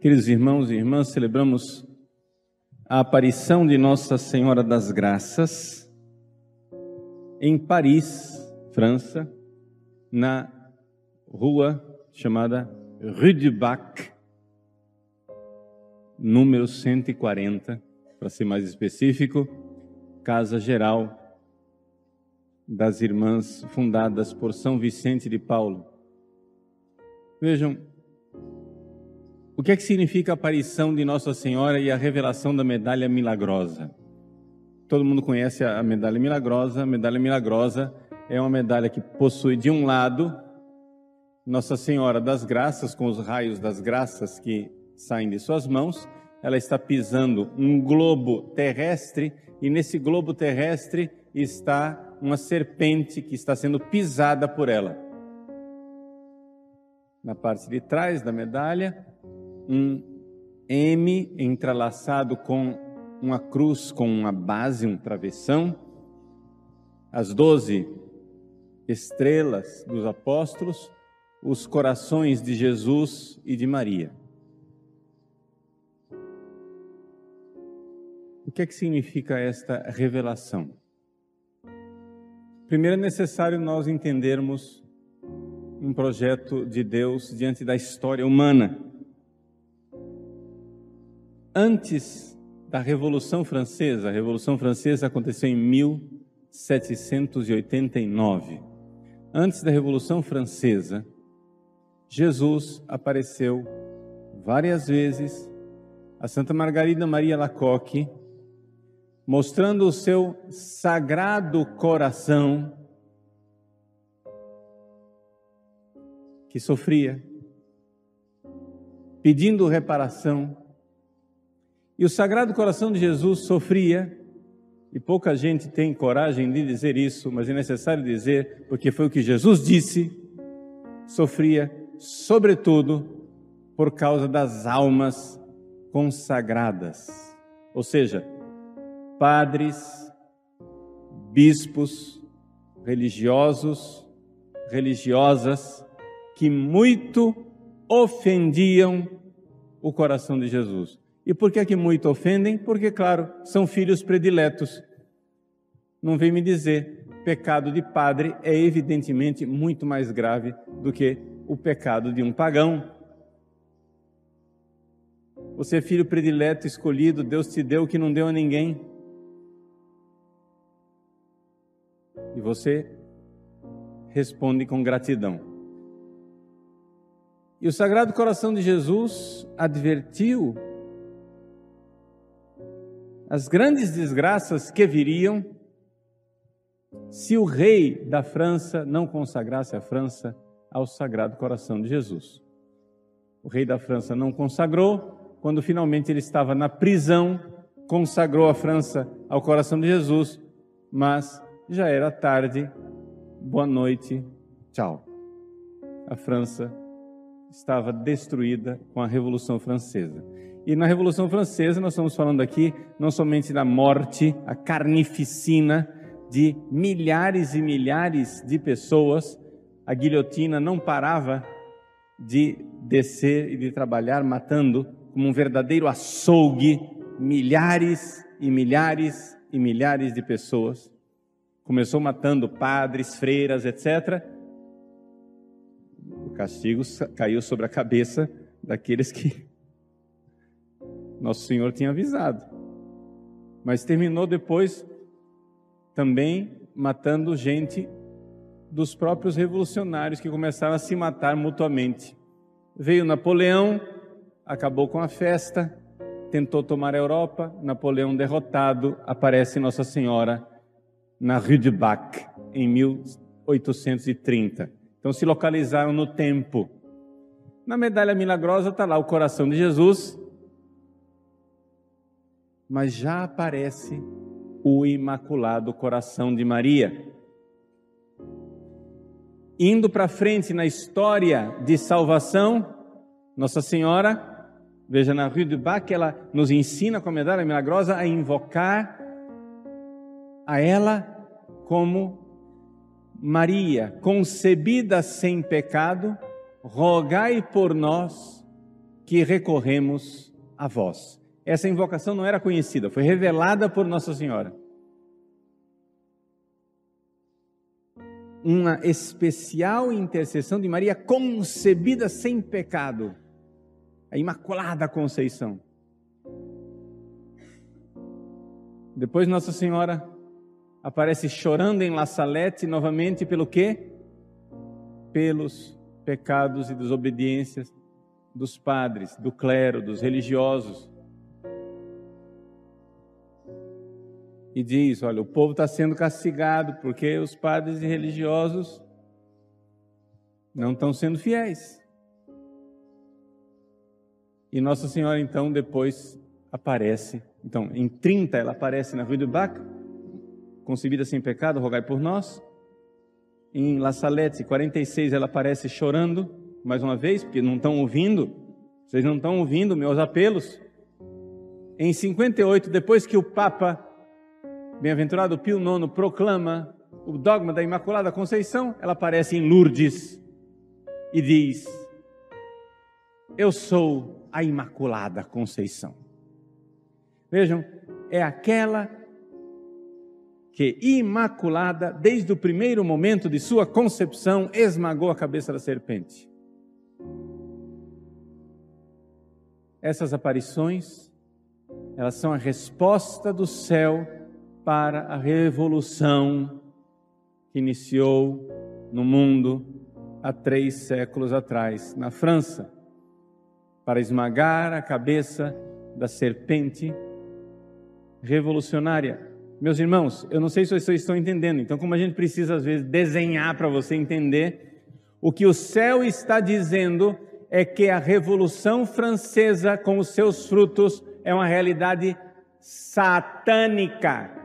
Queridos irmãos e irmãs, celebramos a aparição de Nossa Senhora das Graças em Paris, França, na rua chamada Rue du Bac, número 140, para ser mais específico, Casa Geral das Irmãs, fundadas por São Vicente de Paulo. Vejam, o que é que significa a aparição de Nossa Senhora e a revelação da medalha milagrosa? Todo mundo conhece a medalha milagrosa. A medalha milagrosa é uma medalha que possui, de um lado, Nossa Senhora das Graças, com os raios das graças que saem de suas mãos. Ela está pisando um globo terrestre, e nesse globo terrestre está uma serpente que está sendo pisada por ela. Na parte de trás da medalha, um M entrelaçado com uma cruz com uma base, um travessão, as doze estrelas dos apóstolos, os corações de Jesus e de Maria. O que é que significa esta revelação? Primeiro é necessário nós entendermos um projeto de Deus diante da história humana antes da Revolução Francesa. A Revolução Francesa aconteceu em 1789. Antes da Revolução Francesa, Jesus apareceu várias vezes a Santa Margarida Maria Lacoque, mostrando o seu sagrado coração que sofria, pedindo reparação e o Sagrado Coração de Jesus sofria, e pouca gente tem coragem de dizer isso, mas é necessário dizer, porque foi o que Jesus disse, sofria, sobretudo, por causa das almas consagradas, ou seja, padres, bispos, religiosos, religiosas, que muito ofendiam o coração de Jesus. E por que é que muito ofendem? Porque, claro, são filhos prediletos. Não vem me dizer, pecado de padre é evidentemente muito mais grave do que o pecado de um pagão. Você é filho predileto, escolhido, Deus te deu o que não deu a ninguém. E você responde com gratidão. E o Sagrado Coração de Jesus advertiu as grandes desgraças que viriam se o rei da França não consagrasse a França ao Sagrado Coração de Jesus. O rei da França não consagrou, quando finalmente ele estava na prisão, consagrou a França ao coração de Jesus, mas já era tarde. Boa noite, tchau. A França estava destruída com a Revolução Francesa. E na Revolução Francesa, nós estamos falando aqui não somente da morte, a carnificina de milhares e milhares de pessoas, a guilhotina não parava de descer e de trabalhar, matando como um verdadeiro açougue milhares e milhares e milhares de pessoas. Começou matando padres, freiras, etc. O castigo caiu sobre a cabeça daqueles que nosso Senhor tinha avisado. Mas terminou depois também matando gente dos próprios revolucionários que começaram a se matar mutuamente. Veio Napoleão, acabou com a festa, tentou tomar a Europa, Napoleão derrotado, aparece Nossa Senhora na Rue de Bac, em 1830. Então se localizaram no tempo. Na medalha milagrosa está lá o coração de Jesus mas já aparece o Imaculado Coração de Maria. Indo para frente na história de salvação, Nossa Senhora, veja na Rue de Bac, ela nos ensina com a medalha milagrosa a invocar a ela como Maria, concebida sem pecado, rogai por nós que recorremos a vós. Essa invocação não era conhecida, foi revelada por Nossa Senhora. Uma especial intercessão de Maria concebida sem pecado, a Imaculada Conceição. Depois Nossa Senhora aparece chorando em La Salette novamente pelo quê? Pelos pecados e desobediências dos padres, do clero, dos religiosos. E diz: olha, o povo está sendo castigado porque os padres e religiosos não estão sendo fiéis. E Nossa Senhora, então, depois aparece. Então, em 30, ela aparece na Rue du Bac, concebida sem pecado, rogai por nós. Em La Salette, 46, ela aparece chorando, mais uma vez, porque não estão ouvindo, vocês não estão ouvindo meus apelos. Em 58, depois que o Papa, bem-aventurado Pio IX, proclama o dogma da Imaculada Conceição, ela aparece em Lourdes e diz: Eu sou a Imaculada Conceição. Vejam, é aquela que, imaculada, desde o primeiro momento de sua concepção, esmagou a cabeça da serpente. Essas aparições, elas são a resposta do céu para a revolução que iniciou no mundo há três séculos atrás, na França, para esmagar a cabeça da serpente revolucionária. Meus irmãos, eu não sei se vocês estão entendendo, então, como a gente precisa às vezes desenhar para você entender, o que o céu está dizendo é que a Revolução Francesa, com os seus frutos, é uma realidade satânica,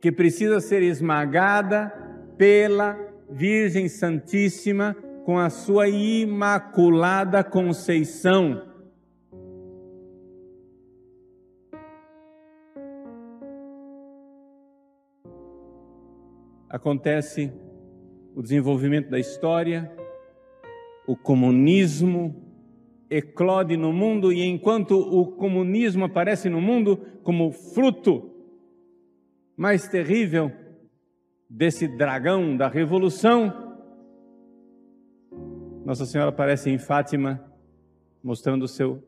que precisa ser esmagada pela Virgem Santíssima com a sua imaculada conceição. acontece o desenvolvimento da história, o comunismo eclode no mundo e enquanto o comunismo aparece no mundo como fruto mais terrível desse dragão da revolução, Nossa Senhora aparece em Fátima mostrando o seu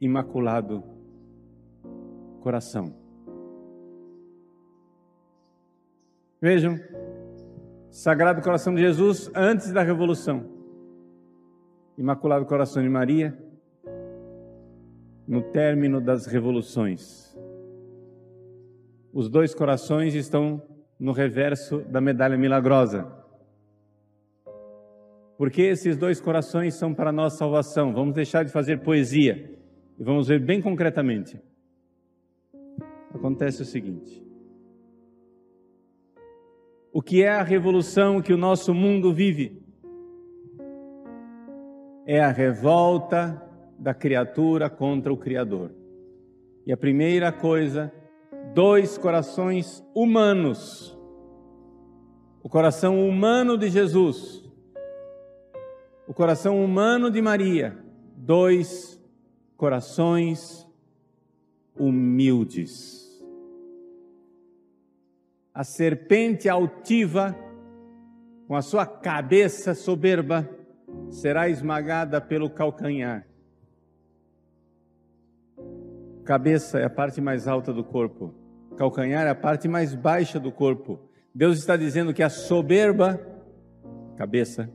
imaculado coração. Vejam, Sagrado Coração de Jesus antes da Revolução, Imaculado Coração de Maria no término das revoluções. Os dois corações estão no reverso da medalha milagrosa. Porque esses dois corações são para a nossa salvação. Vamos deixar de fazer poesia e vamos ver bem concretamente. Acontece o seguinte: o que é a revolução que o nosso mundo vive. É a revolta da criatura contra o Criador. E a primeira coisa, dois corações humanos. O coração humano de Jesus, o coração humano de Maria, dois corações humildes a serpente altiva, com a sua cabeça soberba, será esmagada pelo calcanhar. Cabeça é a parte mais alta do corpo, calcanhar é a parte mais baixa do corpo. Deus está dizendo que a soberba, cabeça,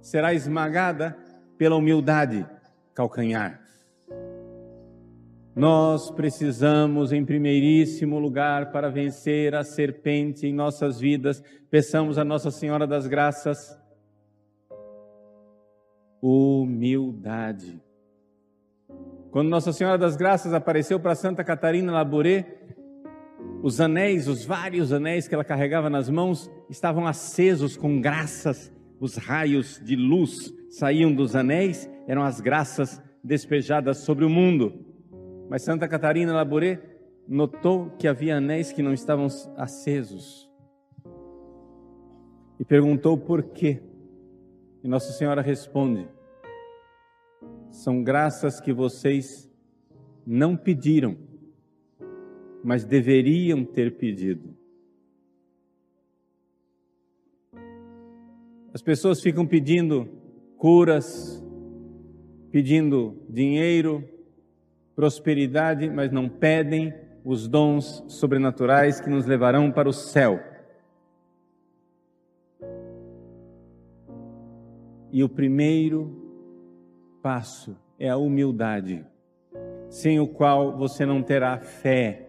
será esmagada pela humildade, calcanhar. Nós precisamos, em primeiríssimo lugar, para vencer a serpente em nossas vidas, peçamos a Nossa Senhora das Graças humildade. Quando Nossa Senhora das Graças apareceu para Santa Catarina Labouré, os anéis, os vários anéis que ela carregava nas mãos, estavam acesos com graças. Os raios de luz saíam dos anéis, eram as graças despejadas sobre o mundo. Mas Santa Catarina Labouré notou que havia anéis que não estavam acesos e perguntou por quê. E Nossa Senhora responde: são graças que vocês não pediram, mas deveriam ter pedido. As pessoas ficam pedindo curas, pedindo dinheiro, prosperidade, mas não pedem os dons sobrenaturais que nos levarão para o céu. E o primeiro passo é a humildade, sem o qual você não terá fé.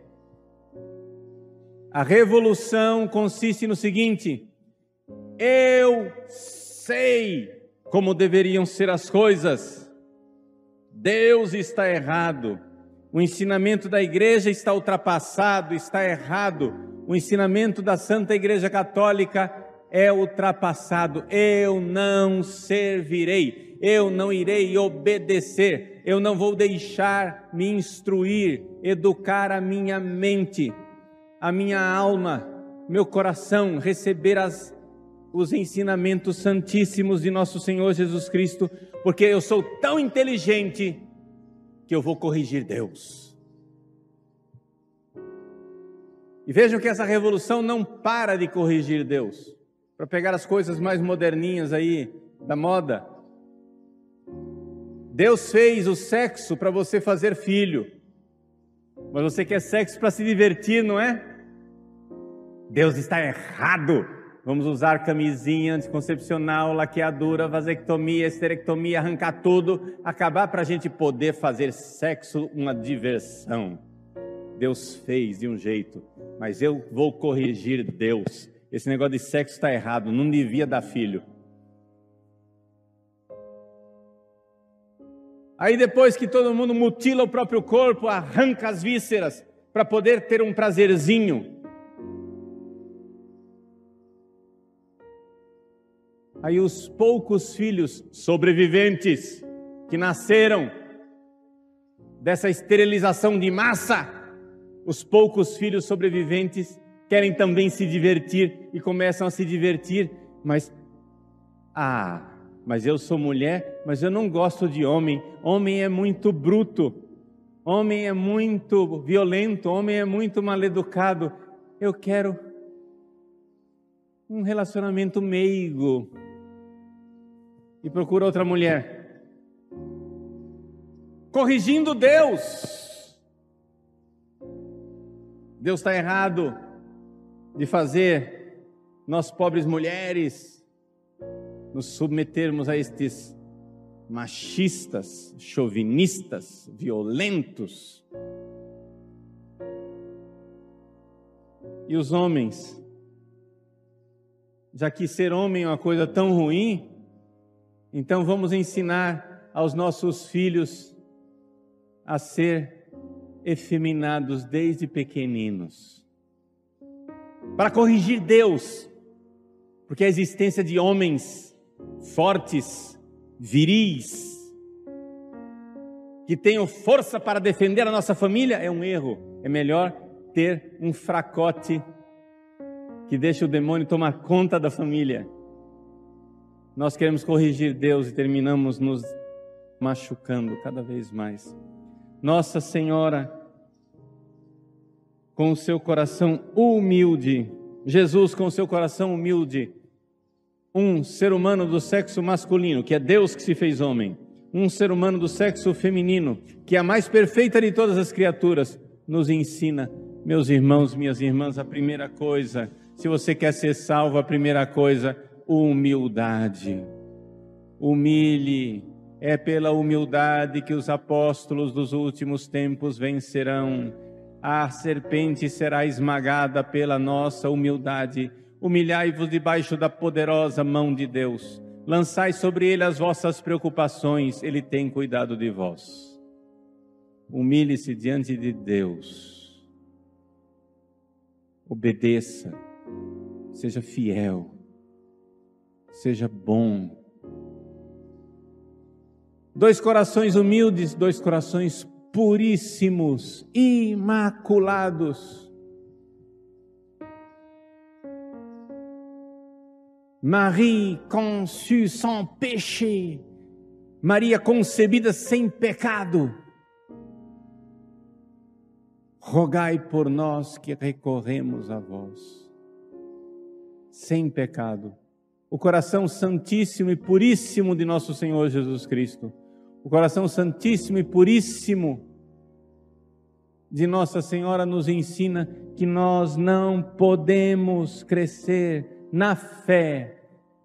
A revolução consiste no seguinte: eu sei como deveriam ser as coisas. Deus está errado. O ensinamento da igreja está ultrapassado, está errado. O ensinamento da Santa Igreja Católica é ultrapassado. Eu não servirei, eu não irei obedecer, eu não vou deixar me instruir, educar a minha mente, a minha alma, meu coração, receber as, os ensinamentos santíssimos de nosso Senhor Jesus Cristo, porque eu sou tão inteligente que eu vou corrigir Deus. E vejam que essa revolução não para de corrigir Deus para pegar as coisas mais moderninhas aí da moda. Deus fez o sexo para você fazer filho, mas você quer sexo para se divertir, não é? Deus está errado. Vamos usar camisinha anticoncepcional, laqueadura, vasectomia, esterectomia, arrancar tudo, acabar para a gente poder fazer sexo uma diversão. Deus fez de um jeito, mas eu vou corrigir Deus. Esse negócio de sexo está errado, não devia dar filho. Aí depois que todo mundo mutila o próprio corpo, arranca as vísceras para poder ter um prazerzinho. Aí os poucos filhos sobreviventes que nasceram dessa esterilização de massa, os poucos filhos sobreviventes querem também se divertir e começam a se divertir, mas ah, mas eu sou mulher, mas eu não gosto de homem. Homem é muito bruto. Homem é muito violento, homem é muito maleducado. Eu quero um relacionamento meigo. E procura outra mulher. Corrigindo Deus. Deus está errado de fazer nós pobres mulheres nos submetermos a estes machistas, chauvinistas, violentos. E os homens, já que ser homem é uma coisa tão ruim, então vamos ensinar aos nossos filhos a ser efeminados desde pequeninos para corrigir Deus, porque a existência de homens fortes, viris, que tenham força para defender a nossa família é um erro. É melhor ter um fracote que deixa o demônio tomar conta da família. Nós queremos corrigir Deus e terminamos nos machucando cada vez mais. Nossa Senhora com o seu coração humilde, Jesus com o seu coração humilde, um ser humano do sexo masculino, que é Deus que se fez homem, um ser humano do sexo feminino, que é a mais perfeita de todas as criaturas, nos ensina, meus irmãos, minhas irmãs, a primeira coisa, se você quer ser salvo, a primeira coisa, humildade. Humilhe, é pela humildade que os apóstolos dos últimos tempos vencerão a serpente será esmagada pela nossa humildade. Humilhai-vos debaixo da poderosa mão de Deus. Lançai sobre ele as vossas preocupações, ele tem cuidado de vós. Humilhe-se diante de Deus. Obedeça. Seja fiel. Seja bom. Dois corações humildes, dois corações puríssimos, imaculados. Marie conçue sans péché, Maria concebida sem pecado, rogai por nós que recorremos a vós. Sem pecado. O coração santíssimo e puríssimo de nosso Senhor Jesus Cristo. O coração santíssimo e puríssimo de Nossa Senhora nos ensina que nós não podemos crescer na fé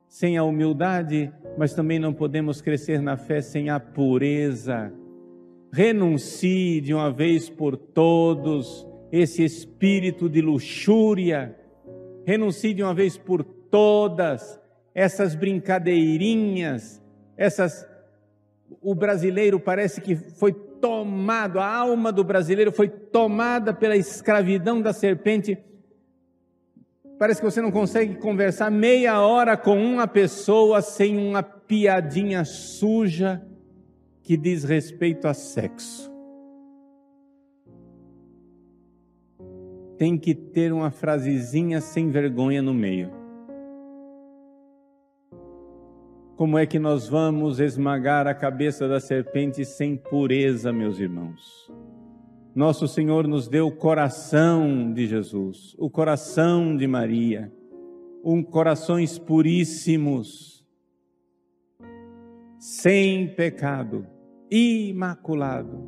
sem a humildade, mas também não podemos crescer na fé sem a pureza. Renuncie de uma vez por todos esse espírito de luxúria. Renuncie de uma vez por todas essas brincadeirinhas, essas o brasileiro parece que foi tomado, a alma do brasileiro foi tomada pela escravidão da serpente. Parece que você não consegue conversar meia hora com uma pessoa sem uma piadinha suja que diz respeito a sexo. Tem que ter uma frasezinha sem vergonha no meio. Como é que nós vamos esmagar a cabeça da serpente sem pureza, meus irmãos? Nosso Senhor nos deu o coração de Jesus, o coração de Maria, um corações puríssimos, sem pecado, imaculado.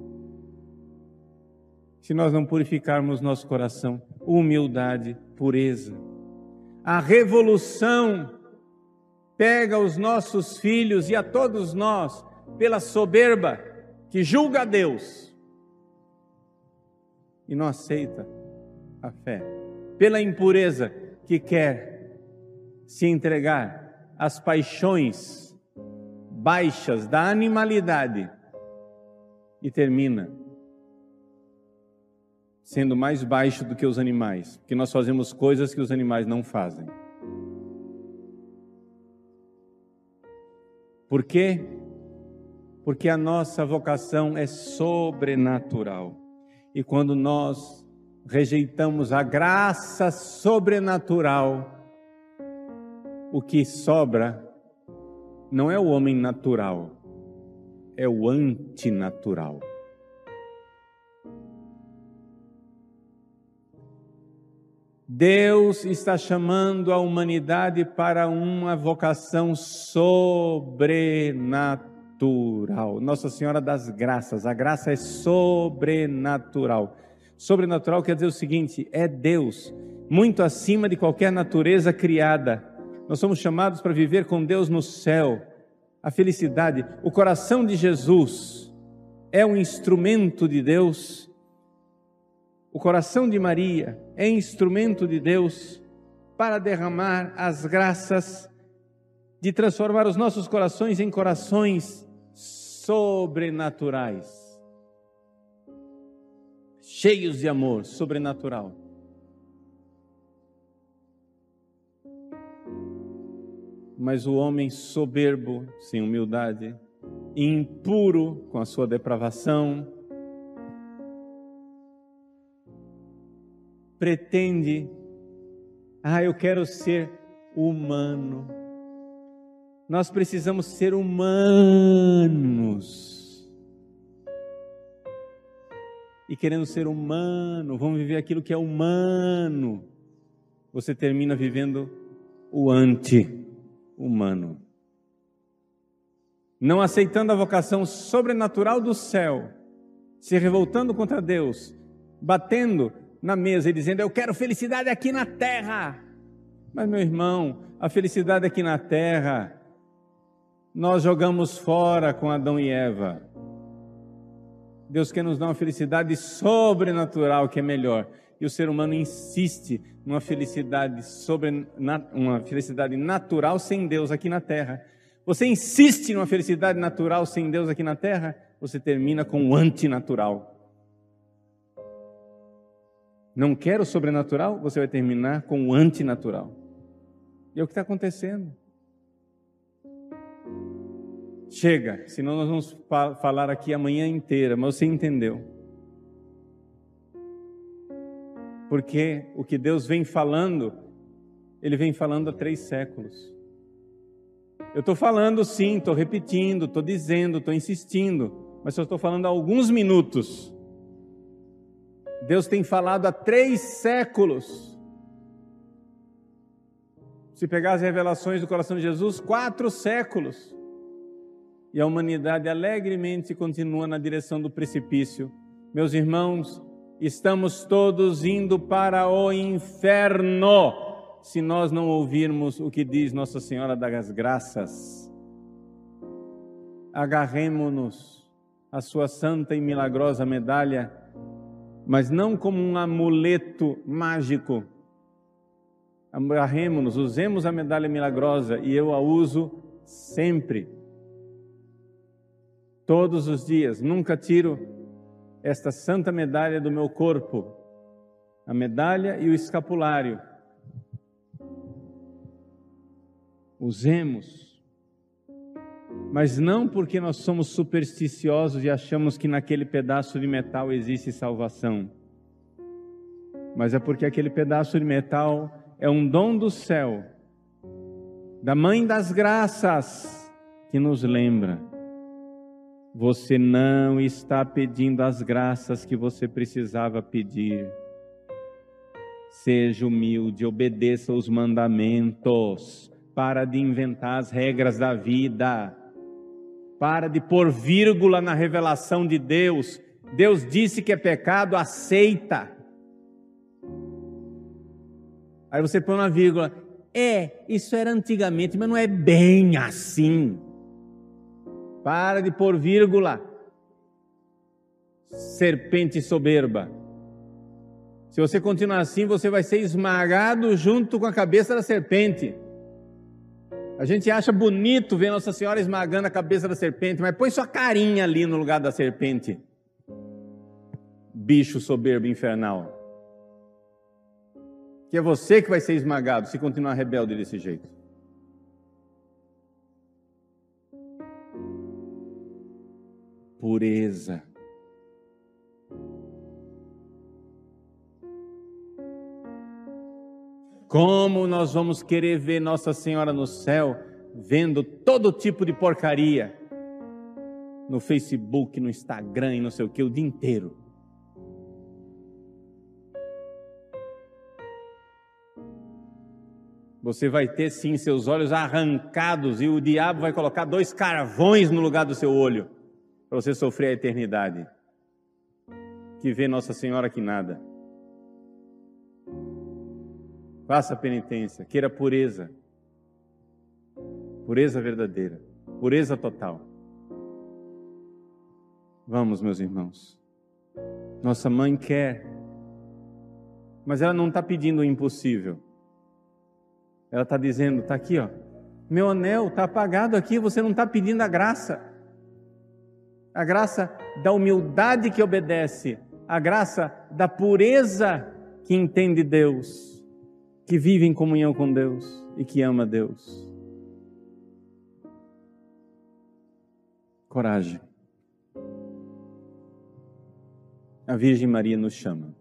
Se nós não purificarmos nosso coração, humildade, pureza, a revolução pega os nossos filhos e a todos nós pela soberba que julga a Deus e não aceita a fé, pela impureza que quer se entregar às paixões baixas da animalidade e termina sendo mais baixo do que os animais, porque nós fazemos coisas que os animais não fazem. Por quê? Porque a nossa vocação é sobrenatural. E quando nós rejeitamos a graça sobrenatural, o que sobra não é o homem natural, é o antinatural. Deus está chamando a humanidade para uma vocação sobrenatural. Nossa Senhora das Graças, a graça é sobrenatural. Sobrenatural quer dizer o seguinte: é Deus, muito acima de qualquer natureza criada. Nós somos chamados para viver com Deus no céu. A felicidade, o coração de Jesus é um instrumento de Deus o coração de Maria é instrumento de Deus para derramar as graças de transformar os nossos corações em corações sobrenaturais, cheios de amor sobrenatural. Mas o homem soberbo, sem humildade, impuro com a sua depravação, pretende, ah, eu quero ser humano. Nós precisamos ser humanos. E querendo ser humano, vamos viver aquilo que é humano. Você termina vivendo o anti-humano. Não aceitando a vocação sobrenatural do céu, se revoltando contra Deus, batendo na mesa e dizendo: Eu quero felicidade aqui na terra. Mas, meu irmão, a felicidade aqui na terra, nós jogamos fora com Adão e Eva. Deus quer nos dar uma felicidade sobrenatural que é melhor. E o ser humano insiste numa felicidade sobre uma felicidade natural sem Deus aqui na terra. Você insiste numa felicidade natural sem Deus aqui na terra, você termina com o antinatural não quer o sobrenatural, você vai terminar com o antinatural. E é o que está acontecendo. Chega, senão nós vamos falar aqui a manhã inteira, mas você entendeu. Porque o que Deus vem falando, Ele vem falando há três séculos. Eu estou falando sim, estou repetindo, estou dizendo, estou insistindo, mas só estou falando há alguns minutos. Deus tem falado há três séculos. Se pegar as revelações do coração de Jesus, quatro séculos. E a humanidade alegremente continua na direção do precipício. Meus irmãos, estamos todos indo para o inferno se nós não ouvirmos o que diz Nossa Senhora das Graças. Agarremos-nos à sua santa e milagrosa medalha, mas não como um amuleto mágico. Agarremos-nos, usemos a medalha milagrosa e eu a uso sempre. Todos os dias, nunca tiro esta santa medalha do meu corpo, a medalha e o escapulário usemos. Mas não porque nós somos supersticiosos e achamos que naquele pedaço de metal existe salvação, mas é porque aquele pedaço de metal é um dom do céu, da Mãe das Graças, que nos lembra: você não está pedindo as graças que você precisava pedir. Seja humilde, obedeça os mandamentos para de inventar as regras da vida. Para de pôr vírgula na revelação de Deus. Deus disse que é pecado, aceita. Aí você põe uma vírgula. É, isso era antigamente, mas não é bem assim. Para de pôr vírgula. Serpente soberba. Se você continuar assim, você vai ser esmagado junto com a cabeça da serpente. A gente acha bonito ver Nossa Senhora esmagando a cabeça da serpente, mas põe sua carinha ali no lugar da serpente. Bicho soberbo infernal. Que é você que vai ser esmagado se continuar rebelde desse jeito. Pureza. Como nós vamos querer ver Nossa Senhora no céu, vendo todo tipo de porcaria no Facebook, no Instagram e não sei o que, o dia inteiro. Você vai ter sim seus olhos arrancados e o diabo vai colocar dois carvões no lugar do seu olho para você sofrer a eternidade. Que vê Nossa Senhora que nada. Faça penitência, queira pureza. Pureza verdadeira, pureza total. Vamos, meus irmãos. Nossa mãe quer, mas ela não está pedindo o impossível. Ela está dizendo: está aqui, ó. Meu anel está apagado aqui, você não está pedindo a graça. A graça da humildade que obedece, a graça da pureza que entende Deus que vive em comunhão com Deus e que ama Deus. Coragem. A Virgem Maria nos chama.